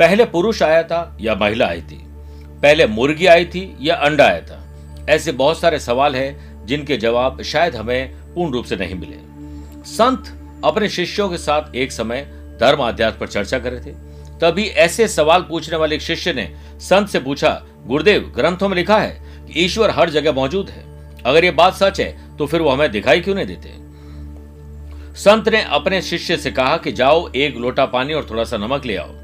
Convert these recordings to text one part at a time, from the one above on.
पहले पुरुष आया था या महिला आई थी? पहले मुर्गी आई थी या अंडा आया था? ऐसे बहुत सारे सवाल हैं जिनके जवाब शायद हमें पूर्ण रूप से नहीं मिले। संत अपने शिष्यों के साथ एक समय धर्म अध्यात्म पर चर्चा कर रहे थे। तभी ऐसे सवाल पूछने वाले एक शिष्य ने संत से पूछा, गुरुदेव, ग्रंथों में लिखा है कि ईश्वर हर जगह मौजूद है? अगर ये बात सच है तो फिर वो हमें दिखाई क्यों नहीं देते? संत ने अपने शिष्य से कहा कि, जाओ, एक लोटा पानी और थोड़ा सा नमक ले आओ।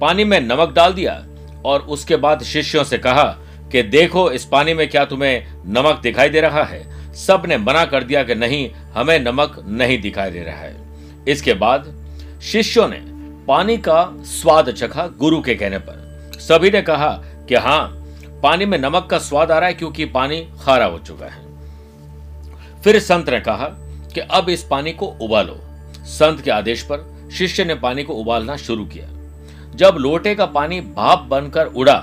पानी में नमक डाल दिया और उसके बाद शिष्यों से कहा कि देखो, इस पानी में क्या तुम्हें नमक दिखाई दे रहा है? सबने मना कर दिया कि नहीं, हमें नमक नहीं दिखाई दे रहा है। इसके बाद शिष्यों ने पानी का स्वाद चखा गुरु के कहने पर। सभी ने कहा कि हाँ पानी में नमक का स्वाद आ रहा है क्योंकि पानी खारा हो चुका है। फिर संत ने कहा कि अब इस पानी को उबालो। संत के आदेश पर शिष्य ने पानी को उबालना शुरू किया। जब लोटे का पानी भाप बनकर उड़ा,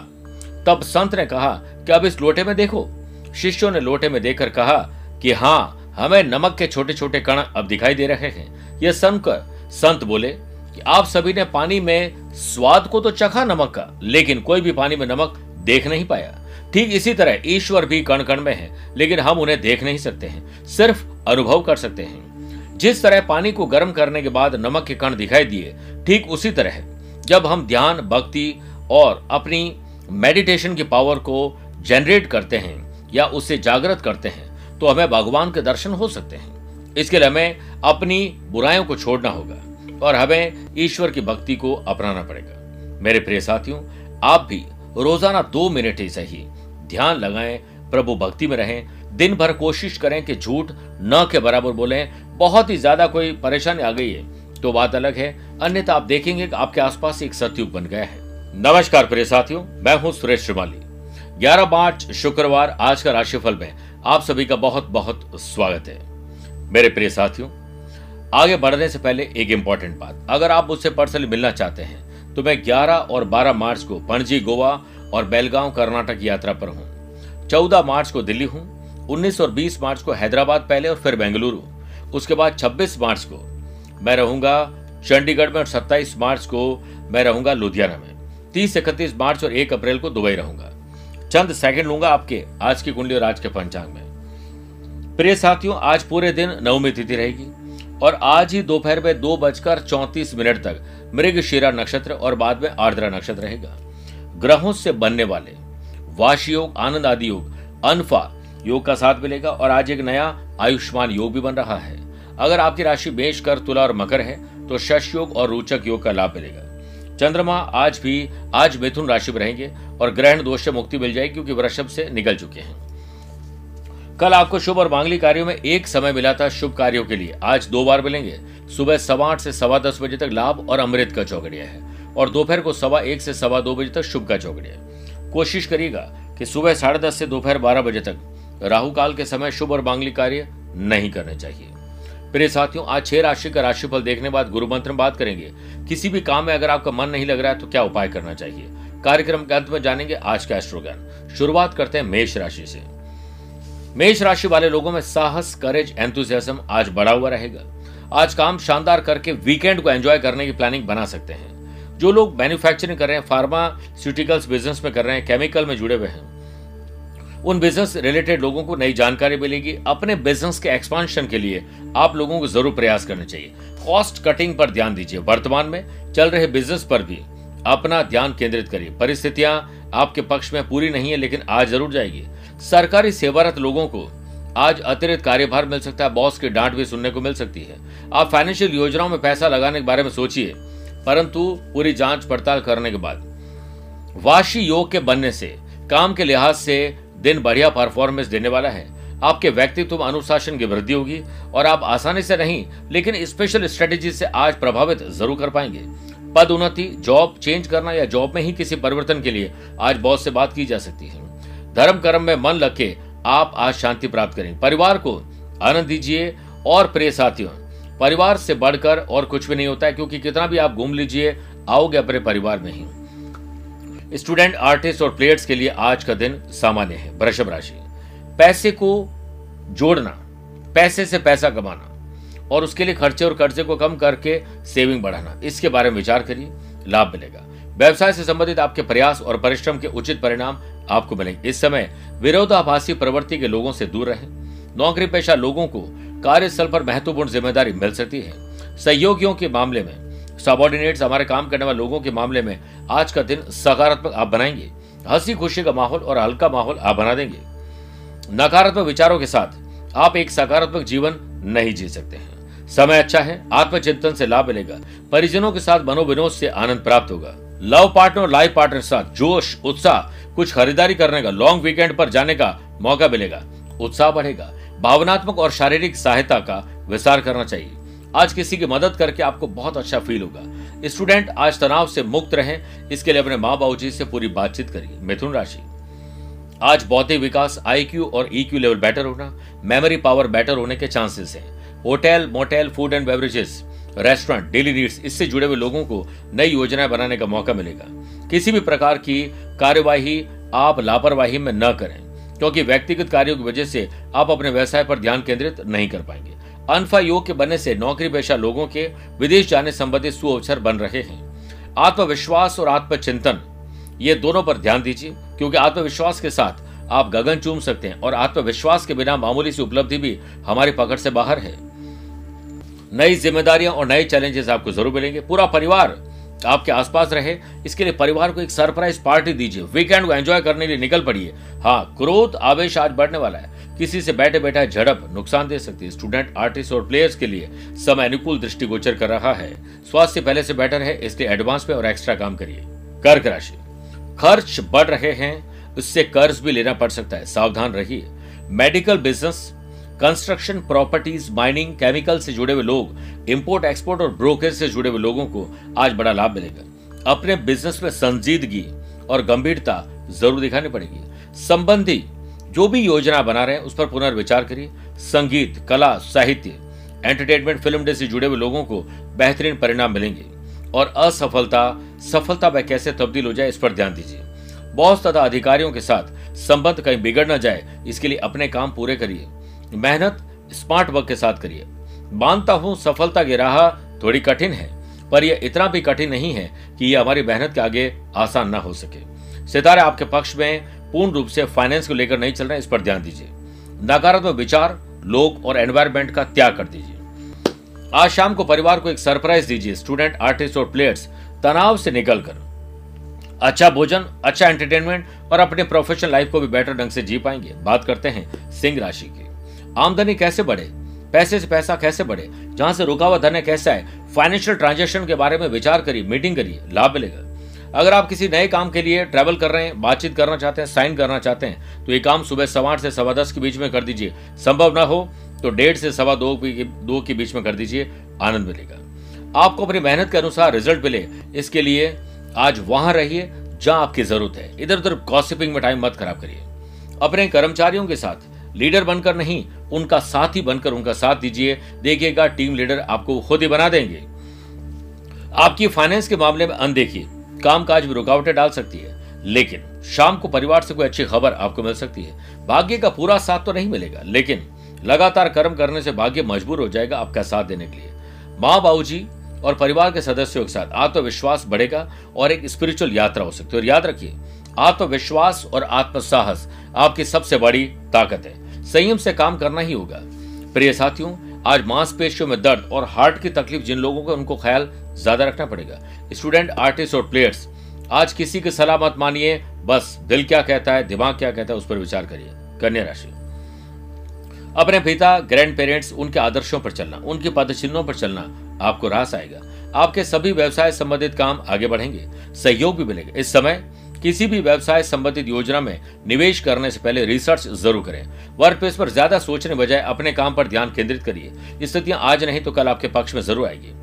तब संत ने कहा कि अब इस लोटे में देखो? शिष्यों ने लोटे में देखकर कहा कि हाँ हमें नमक के छोटे छोटे कण अब दिखाई दे रहे हैं। यह सुनकर संत बोले कि आप सभी ने पानी में स्वाद को तो चखा नमक का, लेकिन कोई भी पानी में नमक देख नहीं पाया। ठीक इसी तरह ईश्वर भी कण कण में है, लेकिन हम उन्हें देख नहीं सकते हैं, सिर्फ़ अनुभव कर सकते हैं। जिस तरह पानी को गर्म करने के बाद नमक के कण दिखाई दिए, ठीक उसी तरह जब हम ध्यान, भक्ति और अपनी मेडिटेशन की पावर को जनरेट करते हैं या उससे जागृत करते हैं तो हमें भगवान के दर्शन हो सकते हैं। इसके लिए हमें अपनी बुराइयों को छोड़ना होगा और हमें ईश्वर की भक्ति को अपनाना पड़ेगा। मेरे प्रिय साथियों, आप भी रोज़ाना दो मिनट ही सही ध्यान लगाएँ, प्रभु भक्ति में रहें, दिन भर कोशिश करें कि झूठ न के बराबर बोलें। बहुत ही ज़्यादा कोई परेशानी आ गई है। तो बात अलग है। अन्यथा आप देखेंगे कि आपके आसपास एक सत्युग बन गया है। नमस्कार प्रिय साथियों, मैं हूँ सुरेश श्रीमाली। 11 मार्च, शुक्रवार, आज का राशिफल में आप सभी का बहुत बहुत स्वागत है। मेरे प्रिय साथियों, आगे बढ़ने से पहले एक इंपॉर्टेंट बात। अगर आप मुझसे पर्सनली मिलना चाहते हैं तो मैं 11 और 12 मार्च को पणजी, गोवा और बेलगांव, कर्नाटक यात्रा पर हूँ। 14 मार्च को दिल्ली हूँ 19 और 20 मार्च को हैदराबाद पहले और फिर बेंगलुरु। उसके बाद 26 मार्च को मैं रहूँगा चंडीगढ़ में और 27 मार्च को मैं रहूँगा लुधियाना में। 30 इकतीस मार्च और 1 अप्रैल को दुबई रहूँगा। चंद सेकंड लूँगा आपके, आज की कुंडली और आज के पंचांग में। प्रिय साथियों, आज पूरे दिन नवमी तिथि रहेगी और आज ही दोपहर में दो बजकर चौंतीस मिनट तक मृग, शिरा नक्षत्र और बाद में आर्द्रा नक्षत्र रहेगा। ग्रहों से बनने वाले वाश योग, आनंद आदि योग, अनफा योग का साथ मिलेगा और आज एक नया आयुष्मान योग भी बन रहा है। अगर आपकी राशि बेच कर तुला और मकर है तो शश योग और रोचक योग का लाभ मिलेगा। चंद्रमा आज भी, आज मिथुन राशि में रहेंगे और ग्रहण दोष से मुक्ति मिल जाएगी क्योंकि वृषभ से निकल चुके हैं। कल आपको शुभ और मांगलिक कार्यों में एक समय मिला था शुभ कार्यों के लिए। आज दो बार मिलेंगे। सुबह सवा आठ से सवा दस बजे तक लाभ और अमृत का चौकड़िया है और दोपहर को सवा एक से सवा दो बजे तक शुभ का चौकड़िया कोशिश करिएगा कि सुबह साढ़े दस से दोपहर बारह बजे तक राहु काल के समय शुभ और मांगलिक कार्य नहीं करने चाहिए। प्रिय साथियों, आज छह राशि का राशिफल देखने बाद गुरु मंत्र में बात करेंगे। किसी भी काम में अगर आपका मन नहीं लग रहा है तो क्या उपाय करना चाहिए? कार्यक्रम के अंत में जानेंगे आज का एस्ट्रो शुरुआत करते हैं मेष राशि से। मेष राशि वाले लोगों में साहस करेज एंथुजियाज्म आज बढ़ा हुआ रहेगा। आज काम शानदार करके वीकेंड को एंजॉय करने की प्लानिंग बना सकते हैं। जो लोग मैन्युफैक्चरिंग कर रहे हैं फार्मास्यूटिकल्स बिज़नेस में कर रहे हैं केमिकल में जुड़े हुए हैं उन बिज़नेस रिलेटेड लोगों को नई जानकारी मिलेगी। अपने बिज़नेस के एक्सपांशन के लिए आप लोगों को ज़रूर प्रयास करने चाहिए। कॉस्ट कटिंग पर ध्यान दीजिए वर्तमान में। चल रहे बिज़नेस पर भी अपना ध्यान केंद्रित करिए। परिस्थितियाँ आपके पक्ष में पूरी नहीं है, लेकिन आज ज़रूर जाएगी। सरकारी सेवारत लोगों को आज अतिरिक्त कार्यभार मिल सकता है। बॉस की डांट भी सुनने को मिल सकती है। आप फाइनेंशियल योजनाओं में पैसा लगाने के बारे में सोचिए, परंतु पूरी जाँच पड़ताल करने के बाद। वाशी योग के बनने से, काम के लिहाज से दिन बढ़िया परफॉर्मेंस देने वाला है। आपके व्यक्तित्व में अनुशासन की वृद्धि होगी और आप आसानी से नहीं, लेकिन स्पेशल स्ट्रेटेजी से आज प्रभावित ज़रूर कर पाएँगे। पद उन्नति जॉब चेंज करना या जॉब में ही किसी परिवर्तन के लिए आज बॉस से बात की जा सकती है। धर्म कर्म में मन लगे आप आज शांति प्राप्त करेंगे परिवार को आनंद दीजिए और प्रिय साथियों, परिवार से बढ़कर और कुछ भी नहीं होता है, क्योंकि कितना भी आप घूम लीजिए, आओगे अपने परिवार में ही। स्टूडेंट, आर्टिस्ट और प्लेयर्स के लिए आज का दिन सामान्य है। वृषभ राशि। पैसे को जोड़ना, पैसे से पैसा कमाना और उसके लिए खर्चे और कर्जे को कम करके सेविंग बढ़ाना, इसके बारे में विचार करिए, लाभ मिलेगा। व्यवसाय से संबंधित आपके प्रयास और परिश्रम के उचित परिणाम आपको मिलेंगे। इस समय विरोधाभासी प्रवृत्ति के लोगों से दूर रहें। नौकरी पेशा लोगों को कार्यस्थल पर महत्वपूर्ण ज़िम्मेदारी मिल सकती है। सहयोगियों के मामले में सबॉर्डिनेट्स हमारे काम करने वाले लोगों के मामले में आज का दिन सकारात्मक आप बनाएँगे। हँसी खुशी का माहौल और हल्का माहौल आप बना देंगे। नकारात्मक विचारों के साथ आप एक सकारात्मक जीवन नहीं जी सकते हैं। समय अच्छा है, आत्मचिंतन से लाभ मिलेगा। परिजनों के साथ मनोविनोद से आनंद प्राप्त होगा। लव पार्टनर और लाइफ पार्टनर के साथ जोश, उत्साह, कुछ खरीदारी करने का लॉन्ग वीकेंड पर जाने का मौका मिलेगा। उत्साह बढ़ेगा। भावनात्मक और शारीरिक सहायता का विस्तार करना चाहिए। आज किसी की मदद करके आपको बहुत अच्छा फील होगा। स्टूडेंट आज तनाव से मुक्त रहे, इसके लिए अपने माँ बाबू जी से पूरी बातचीत करिए। मिथुन राशि। आज बौद्धिक विकास आईक्यू और ईक्यू लेवल बेटर होना मेमोरी पावर बेटर होने के चांसेस हैं। Hotel motel food and beverages restaurant daily needs इससे जुड़े हुए लोगों को नई योजनाएँ बनाने का मौका मिलेगा। किसी भी प्रकार की कार्यवाही आप लापरवाही में न करें, क्योंकि व्यक्तिगत कार्यों की वजह से आप अपने व्यवसाय पर ध्यान केंद्रित नहीं कर पाएँगे। अनफा योग के बनने से नौकरी पेशा लोगों के विदेश जाने संबंधित सुअवसर बन रहे हैं। आत्मविश्वास और आत्मचिंतन, ये दोनों पर ध्यान दीजिए, क्योंकि आत्मविश्वास के साथ आप गगन चूम सकते हैं और आत्मविश्वास के बिना मामूली सी उपलब्धि भी हमारी पकड़ से बाहर है। नई जिम्मेदारियाँ और नए चैलेंजेस आपको ज़रूर मिलेंगे। पूरा परिवार आपके आसपास रहे। इसके लिए परिवार को एक सरप्राइज़ पार्टी दीजिए। वीकेंड को एंजॉय करने के लिए निकल पड़िए। हाँ क्रोध आवेश आज बढ़ने वाला है। किसी से बैठे बैठा झड़प नुकसान दे सकती है। स्टूडेंट आर्टिस्ट और प्लेयर्स के लिए समय अनुकूल दृष्टिगोचर कर रहा है। स्वास्थ्य पहले से बेटर है इसलिए एडवांस में और एक्स्ट्रा काम करिए। कर्क राशि। खर्च बढ़ रहे हैं, इससे कर्ज भी लेना पड़ सकता है। सावधान रहिए। Medical business construction properties mining chemical से जुड़े हुए लोग इंपोर्ट एक्सपोर्ट और ब्रोकर से जुड़े हुए लोगों को आज बड़ा लाभ मिलेगा। अपने बिज़नेस में संजीदगी और गंभीरता ज़रूर दिखानी पड़ेगी। संबंधी जो भी योजना बना रहे हैं, उस पर पुनर्विचार करिए। संगीत, कला, साहित्य एंटरटेनमेंट फ़िल्म डे से जुड़े हुए लोगों को बेहतरीन परिणाम मिलेंगे। और असफलता, सफलता में कैसे तब्दील हो जाए, इस पर ध्यान दीजिए। बॉस तथा अधिकारियों के साथ संबंध कहीं बिगड़ न जाए, इसके लिए अपने काम पूरे करिए। मेहनत स्मार्ट वर्क के साथ करिए। मानता हूँ सफलता की राह थोड़ी कठिन है, पर यह इतना भी कठिन नहीं है कि यह हमारी मेहनत के आगे आसान ना हो सके। सितारे आपके पक्ष में पूर्ण रूप से फाइनेंस को लेकर नहीं चल रहे इस पर ध्यान दीजिए। नकारात्मक विचार, लोग और एनवायरमेंट का त्याग कर दीजिए। आज शाम को परिवार को एक सरप्राइज़ दीजिए स्टूडेंट आर्टिस्ट और प्लेयर्स तनाव से निकलकर। अच्छा भोजन अच्छा एंटरटेनमेंट और अपने प्रोफेशनल लाइफ को भी बेटर ढंग से जी पाएँगे। बात करते हैं सिंह राशि की। आमदनी कैसे बढ़े? पैसे से पैसा कैसे बढ़े? जहाँ से रुका हुआ धन है कैसा है? फाइनेंशियल ट्रांजेक्शन के बारे में विचार करिए मीटिंग करिए, लाभ मिलेगा। अगर आप किसी नए काम के लिए ट्रैवल कर रहे हैं, बातचीत करना चाहते हैं साइन करना चाहते हैं तो ये काम सुबह सवा आठ से सवा दस के बीच में कर दीजिए। संभव ना हो तो डेढ़ से सवा दो दो के बीच में कर दीजिए, आनंद मिलेगा। आपको अपनी मेहनत के अनुसार रिज़ल्ट मिले, इसके लिए आज वहाँ रहिए, जहाँ आपकी ज़रूरत है। इधर उधर गॉसिपिंग में टाइम मत खराब करिए। अपने कर्मचारियों के साथ लीडर बनकर नहीं, उनका साथ ही बनकर उनका साथ दीजिए। देखिएगा टीम लीडर आपको खुद ही बना देंगे। आपकी फाइनेंस के मामले में अनदेखी कामकाज में रुकावटें डाल सकती है। लेकिन शाम को परिवार से कोई अच्छी खबर आपको मिल सकती है। भाग्य का पूरा साथ तो नहीं मिलेगा, लेकिन लगातार कर्म करने से भाग्य मजबूर हो जाएगा आपका साथ देने के लिए। माँ बाबू जी और परिवार के सदस्यों के साथ आत्मविश्वास बढ़ेगा और एक स्पिरिचुअल यात्रा हो सकती है। और याद रखिए, आत्मविश्वास और आत्मसाहस आपकी सबसे बड़ी ताकत है। संयम से काम करना ही होगा। प्रिय साथियों आज मांसपेशियों में दर्द और हार्ट की तकलीफ़ जिन लोगों को उनको ख्याल ज़्यादा रखना पड़ेगा। स्टूडेंट, आर्टिस्ट और प्लेयर्स, आज किसी की सलाह मत मानिए। बस, दिल क्या कहता है, दिमाग क्या कहता है, उस पर विचार करिए। कन्या राशि। अपने पिता, ग्रैंड पेरेंट्स, उनके आदर्शों पर चलना, उनके पद चिन्हों पर चलना आपको रास आएगा। आपके सभी व्यवसाय संबंधित काम आगे बढ़ेंगे। सहयोग भी मिलेगा। इस समय किसी भी व्यवसाय संबंधित योजना में निवेश करने से पहले रिसर्च ज़रूर करें। वर्क प्लेस पर ज़्यादा सोचने बजाय अपने काम पर ध्यान केंद्रित करिए। स्थितियाँ आज नहीं तो कल आपके पक्ष में ज़रूर आएगी।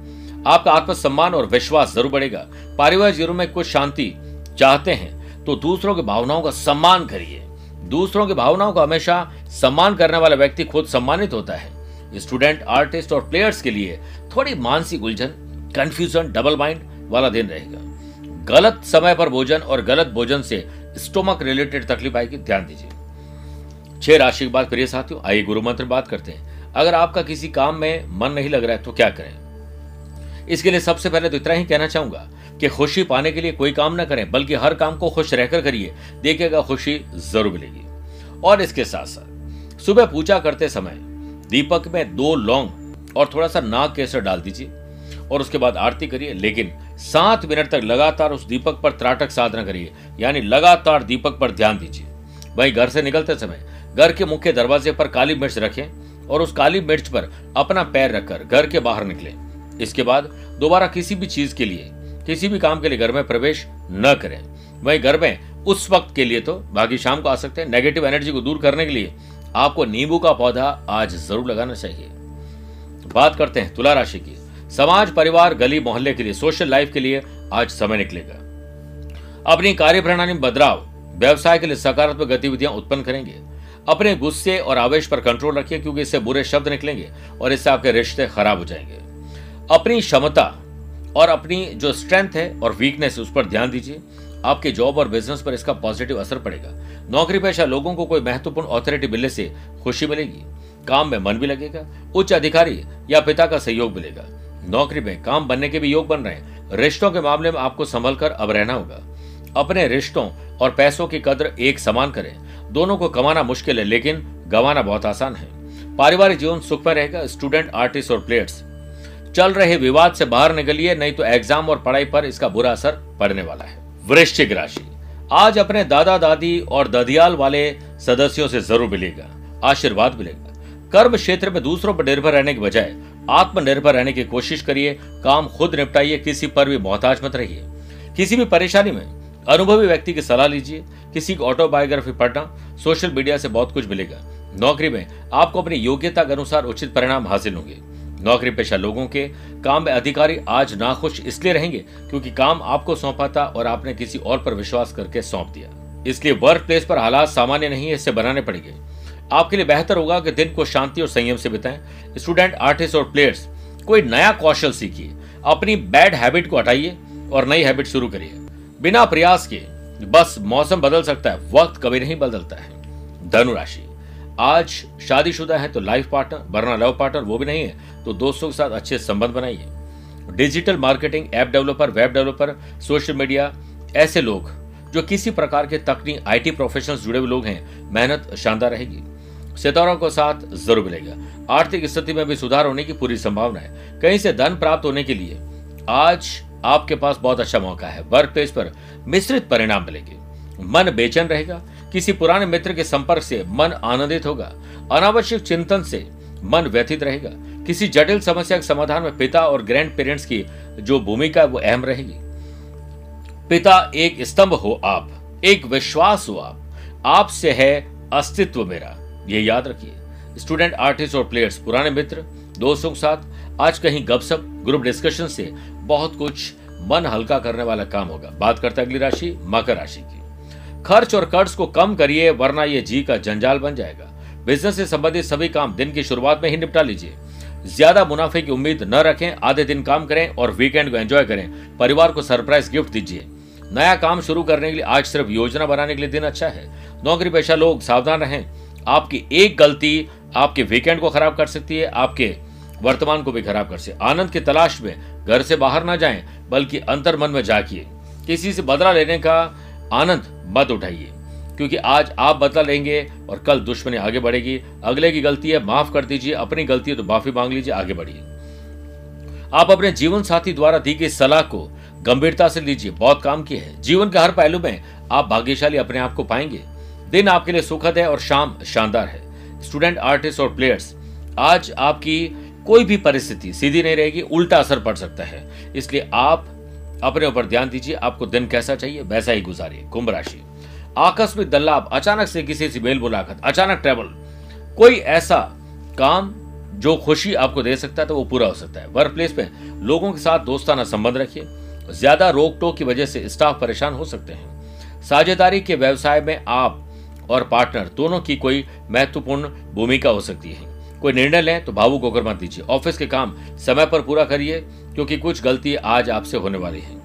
आपका आत्मसम्मान और विश्वास ज़रूर बढ़ेगा। पारिवारिक जीवन में कुछ शांति चाहते हैं तो दूसरों की भावनाओं का सम्मान करिए। दूसरों की भावनाओं का हमेशा सम्मान करने वाला व्यक्ति खुद सम्मानित होता है। स्टूडेंट आर्टिस्ट और प्लेयर्स के लिए थोड़ी मानसिक उलझन कंफ्यूजन डबल माइंड वाला दिन रहेगा। गलत समय पर भोजन और गलत भोजन से स्टोमक रिलेटेड तकलीफ़ आएगी, ध्यान दीजिए। छह राशि की बात करिए साथियों, आइए गुरु मंत्र बात करते हैं। अगर आपका किसी काम में मन नहीं लग रहा है तो क्या करें? इसके लिए सबसे पहले तो इतना ही कहना चाहूँगा कि खुशी पाने के लिए कोई काम ना करें, बल्कि हर काम को खुश रहकर करिए। देखिएगा, खुशी ज़रूर मिलेगी। और इसके साथ साथ, सुबह पूजा करते समय दीपक में दो लौंग और थोड़ा सा नाग केसर डाल दीजिए और उसके बाद आरती करिए। लेकिन सात मिनट तक लगातार उस दीपक पर त्राटक साधना करिए। यानी लगातार दीपक पर ध्यान दीजिए। वही घर से निकलते समय घर के मुख्य दरवाजे पर काली मिर्च रखें और उस काली मिर्च पर अपना पैर रखकर घर के बाहर निकले। इसके बाद दोबारा किसी भी चीज़ के लिए, किसी भी काम के लिए घर में प्रवेश न करें। वही घर में उस वक्त के लिए तो बाकी शाम को आ सकते हैं। नेगेटिव एनर्जी को दूर करने के लिए आपको नींबू का पौधा आज ज़रूर लगाना चाहिए। बात करते हैं तुला राशि की। समाज, परिवार, गली, मोहल्ले के लिए सोशल लाइफ के लिए आज समय निकलेगा। अपनी कार्य प्रणाली में बदलाव, व्यवसाय के लिए सकारात्मक गतिविधियाँ उत्पन्न करेंगे। अपने गुस्से और आवेश पर कंट्रोल रखिए, क्योंकि इससे बुरे शब्द निकलेंगे और इससे आपके रिश्ते खराब हो जाएँगे। अपनी क्षमता और अपनी जो स्ट्रेंथ है और वीकनेस उस पर ध्यान दीजिए। आपके जॉब और बिज़नेस पर इसका पॉजिटिव असर पड़ेगा। नौकरी पेशा लोगों को कोई महत्वपूर्ण अथॉरिटी मिलने से खुशी मिलेगी। काम में मन भी लगेगा, उच्च अधिकारी या पिता का सहयोग मिलेगा। नौकरी में, काम बनने के भी योग बन रहे हैं। रिश्तों के मामले में आपको संभल कर अब रहना होगा। अपने रिश्तों और पैसों की कदर एक समान करें। दोनों को कमाना मुश्किल है, लेकिन गंवाना बहुत आसान है। पारिवारिक जीवन सुख में रहेगा स्टूडेंट आर्टिस्ट और प्लेयर्स चल रहे विवाद से बाहर निकलिए, नहीं तो एग्ज़ाम और पढ़ाई पर इसका बुरा असर पड़ने वाला है। वृश्चिक राशि। आज अपने दादा, दादी और ददियाल वाले सदस्यों से ज़रूर मिलेगा, आशीर्वाद मिलेगा। कर्म क्षेत्र में दूसरों पर निर्भर रहने के बजाय आत्मनिर्भर रहने की कोशिश करिए, काम खुद निपटाइए, किसी पर भी मोहताज मत रहिए। किसी भी परेशानी में अनुभवी व्यक्ति की सलाह लीजिए, किसी की ऑटोबायोग्राफी पढ़ना सोशल मीडिया से बहुत कुछ मिलेगा। नौकरी में आपको अपनी योग्यता के अनुसार उचित परिणाम हासिल होंगे। नौकरी पेशा लोगों के काम में अधिकारी आज नाखुश इसलिए रहेंगे क्योंकि काम आपको सौंपा था और आपने किसी और पर विश्वास करके सौंप दिया। इसलिए वर्क प्लेस पर हालात सामान्य नहीं है इससे बनाने पड़ेंगे। आपके लिए बेहतर होगा कि दिन को शांति और संयम से बिताएँ। स्टूडेंट, आर्टिस्ट और प्लेयर्स, कोई नया कौशल सीखिए। अपनी बैड हैबिट को हटाइए और नई हैबिट शुरू करिए। बिना प्रयास के, बस मौसम बदल सकता है, वक्त कभी नहीं बदलता है। धनुराशि आज शादीशुदा है तो लाइफ पार्टनर वरना लव पार्टनर वो भी नहीं है तो दोस्तों के साथ अच्छे संबंध बनाइए। Digital marketing app developer web developer social media ऐसे लोग जो किसी प्रकार के तकनीक आईटी प्रोफेशनल्स जुड़े हुए लोग हैं, मेहनत शानदार रहेगी। सितारों को साथ ज़रूर मिलेगा। आर्थिक स्थिति में भी सुधार होने की पूरी संभावना है। कहीं से धन प्राप्त होने के लिए आज आपके पास बहुत अच्छा मौका है। वर्क प्लेस पर मिश्रित परिणाम मिलेंगे। मन बेचैन रहेगा। किसी पुराने मित्र के संपर्क से मन आनंदित होगा। अनावश्यक चिंतन से मन व्यथित रहेगा। किसी जटिल समस्या के समाधान में पिता और ग्रैंड पेरेंट्स की जो भूमिका वो अहम रहेगी। पिता, एक स्तंभ हो आप। एक विश्वास हो आप। आपसे है अस्तित्व मेरा। ये याद रखिए स्टूडेंट आर्टिस्ट और प्लेयर्स पुराने मित्र, दोस्तों के साथ आज कहीं गपसप ग्रुप डिस्कशन से बहुत कुछ मन हल्का करने वाला काम होगा। बात करते अगली राशि, मकर राशि की। खर्च और कर्ज को कम करिए, वरना ये जी का जंजाल बन जाएगा। बिज़नेस से संबंधित सभी काम दिन की शुरुआत में ही निपटा लीजिए। ज़्यादा मुनाफे की उम्मीद न रखें, आधे दिन काम करें और वीकेंड को एंजॉय करें। परिवार को सरप्राइज़ गिफ्ट दीजिए। नया काम शुरू करने के लिए आज सिर्फ़ योजना बनाने के लिए दिन अच्छा है। नौकरी पेशा लोग सावधान रहें। आपकी एक गलती आपके वीकेंड को खराब कर सकती है, आपके वर्तमान को भी खराब कर सकती है। आनंद की तलाश में घर से बाहर ना जाएँ, बल्कि अंतर मन में जाकिए किसी से बदला लेने का आनंद मत उठाइए, क्योंकि आज आप बदला लेंगे और कल दुश्मनी आगे बढ़ेगी। अगले की गलती है, माफ़ कर दीजिए, अपनी गलती है तो माफ़ी मांग लीजिए, आगे बढ़िए। आप अपने जीवन साथी द्वारा दी गई सलाह को गंभीरता से लीजिए, बहुत काम की है। जीवन के हर पहलू में आप भाग्यशाली अपने आप को पाएँगे। दिन आपके लिए सुखद है और शाम शानदार है। स्टूडेंट आर्टिस्ट और प्लेयर्स आज आपकी कोई भी परिस्थिति सीधी नहीं रहेगी, उल्टा असर पड़ सकता है। इसलिए आप अपने ऊपर ध्यान दीजिए, आपको दिन कैसा चाहिए, वैसा ही गुजारिए। कुंभ राशि। आकस्मिक दल्लाभ अचानक से किसी से मेल मुलाकात, अचानक ट्रेवल कोई ऐसा काम जो खुशी आपको दे सकता है तो वो पूरा हो सकता है। वर्क प्लेस में लोगों के साथ दोस्ताना संबंध रखिए। ज़्यादा रोक टोक की वजह से स्टाफ परेशान हो सकते हैं। साझेदारी के व्यवसाय में आप और पार्टनर दोनों की कोई महत्वपूर्ण भूमिका हो सकती है। कोई निर्णय लें तो भावुक होकर मत दीजिए। ऑफ़िस के काम समय पर पूरा करिए, क्योंकि कुछ गलती आज आपसे होने वाली है।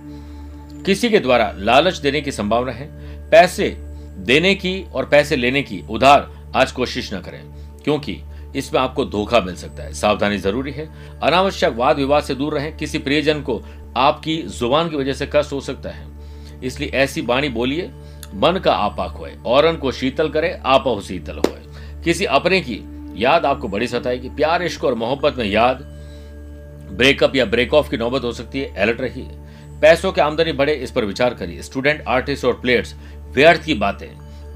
किसी के द्वारा लालच देने की संभावना है। पैसे देने की और पैसे लेने की उधार आज कोशिश न करें, क्योंकि इसमें आपको धोखा मिल सकता है। सावधानी ज़रूरी है। अनावश्यक वाद विवाद से दूर रहें। किसी प्रियजन को आपकी ज़ुबान की वजह से कष्ट हो सकता है। इसलिए ऐसी बाणी बोलिए मन का आपा खोए और को शीतल करे, आप शीतल होए। किसी अपने की याद आपको बड़ी सताएगी। प्यार, इश्क और मोहब्बत में याद ब्रेकअप या ब्रेक ऑफ़ की नौबत हो सकती है, अलर्ट रहिए। पैसों की आमदनी बढ़े, इस पर विचार करिए। स्टूडेंट, आर्टिस्ट और प्लेयर्स, व्यर्थ की बातें।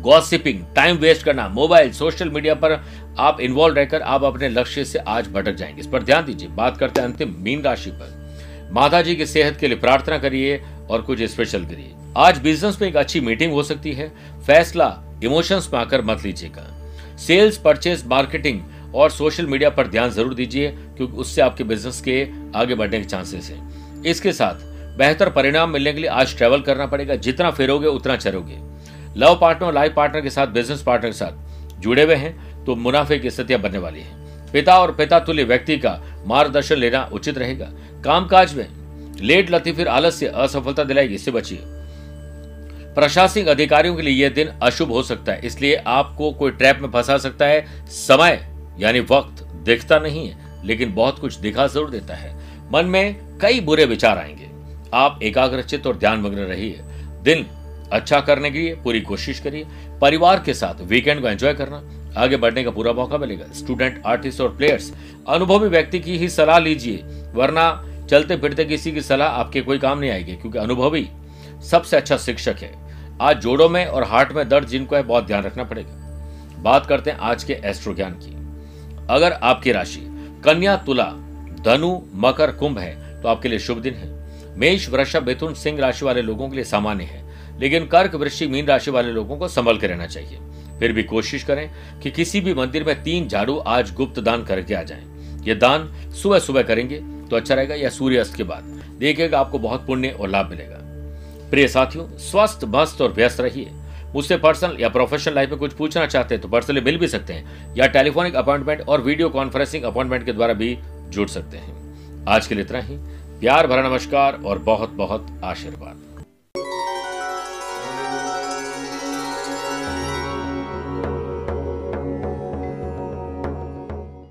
गॉसिपिंग, टाइम वेस्ट करना, मोबाइल, सोशल मीडिया पर आप इन्वॉल्व रहकर आप अपने लक्ष्य से आज भटक जाएँगे। इस पर ध्यान दीजिए। बात करते हैं अंतिम, मीन राशि पर। माता जी की सेहत के लिए प्रार्थना करिए और कुछ स्पेशल करिए। आज बिज़नेस में एक अच्छी मीटिंग हो सकती है। फैसला इमोशंस में आकर मत लीजिएगा। सेल्स परचेज मार्केटिंग और सोशल मीडिया पर ध्यान ज़रूर दीजिए, क्योंकि उससे आपके बिज़नेस के आगे बढ़ने के चांसेस हैं। इसके साथ बेहतर परिणाम मिलने के लिए आज ट्रेवल करना पड़ेगा। जितना फेरोगे, उतना चरोगे। लव पार्टनर और लाइफ पार्टनर के साथ बिज़नेस पार्टनर के साथ जुड़े हुए हैं तो मुनाफे की स्थितियाँ बनने वाली है। पिता और पिता तुल्य व्यक्ति का मार्गदर्शन लेना उचित रहेगा। कामकाज में लेट लती फिर आलस्य असफलता दिलाएगी, इससे बचिए। प्रशासनिक अधिकारियों के लिए यह दिन अशुभ हो सकता है, इसलिए आपको कोई ट्रैप में फंसा सकता है। समय, यानी वक्त, दिखता नहीं है, लेकिन बहुत कुछ दिखा ज़रूर देता है। मन में कई बुरे विचार आएँगे। आप एकाग्रचित और ध्यान मग्न रहिए। दिन अच्छा करने के लिए पूरी कोशिश करिए। परिवार के साथ वीकेंड को एंजॉय करना। आगे बढ़ने का पूरा मौका मिलेगा। स्टूडेंट आर्टिस्ट और प्लेयर्स अनुभवी व्यक्ति की ही सलाह लीजिए, वरना चलते फिरते किसी की सलाह आपके कोई काम नहीं आएगी, क्योंकि अनुभवी सबसे अच्छा शिक्षक है। आज जोड़ों में और हार्ट में दर्द जिनको है, बहुत ध्यान रखना पड़ेगा। बात करते हैं आज के एस्ट्रो ज्ञान की। अगर आपकी राशि कन्या, तुला, धनु, मकर, कुंभ है तो आपके लिए शुभ दिन है। मेष, वृषभ, मिथुन, सिंह राशि वाले लोगों के लिए सामान्य है। लेकिन कर्क, वृश्चिक, मीन राशि वाले लोगों को संभल के रहना चाहिए। फिर भी कोशिश करें कि किसी भी मंदिर में तीन झाड़ू आज गुप्त दान करके आ जाएँ। ये दान सुबह सुबह करेंगे तो अच्छा रहेगा या सूर्यास्त के बाद। देखिएगा, आपको बहुत पुण्य और लाभ मिलेगा। प्रिय साथियों, स्वस्थ मस्त और व्यस्त रहिए। मुझसे पर्सनल या प्रोफेशनल लाइफ में कुछ पूछना चाहते हैं तो पर्सनली मिल भी सकते हैं, या टेलीफोनिक अपॉइंटमेंट और वीडियो कॉन्फ्रेंसिंग अपॉइंटमेंट के द्वारा भी जुड़ सकते हैं। आज के लिए इतना ही। प्यार भरा नमस्कार और बहुत बहुत आशीर्वाद।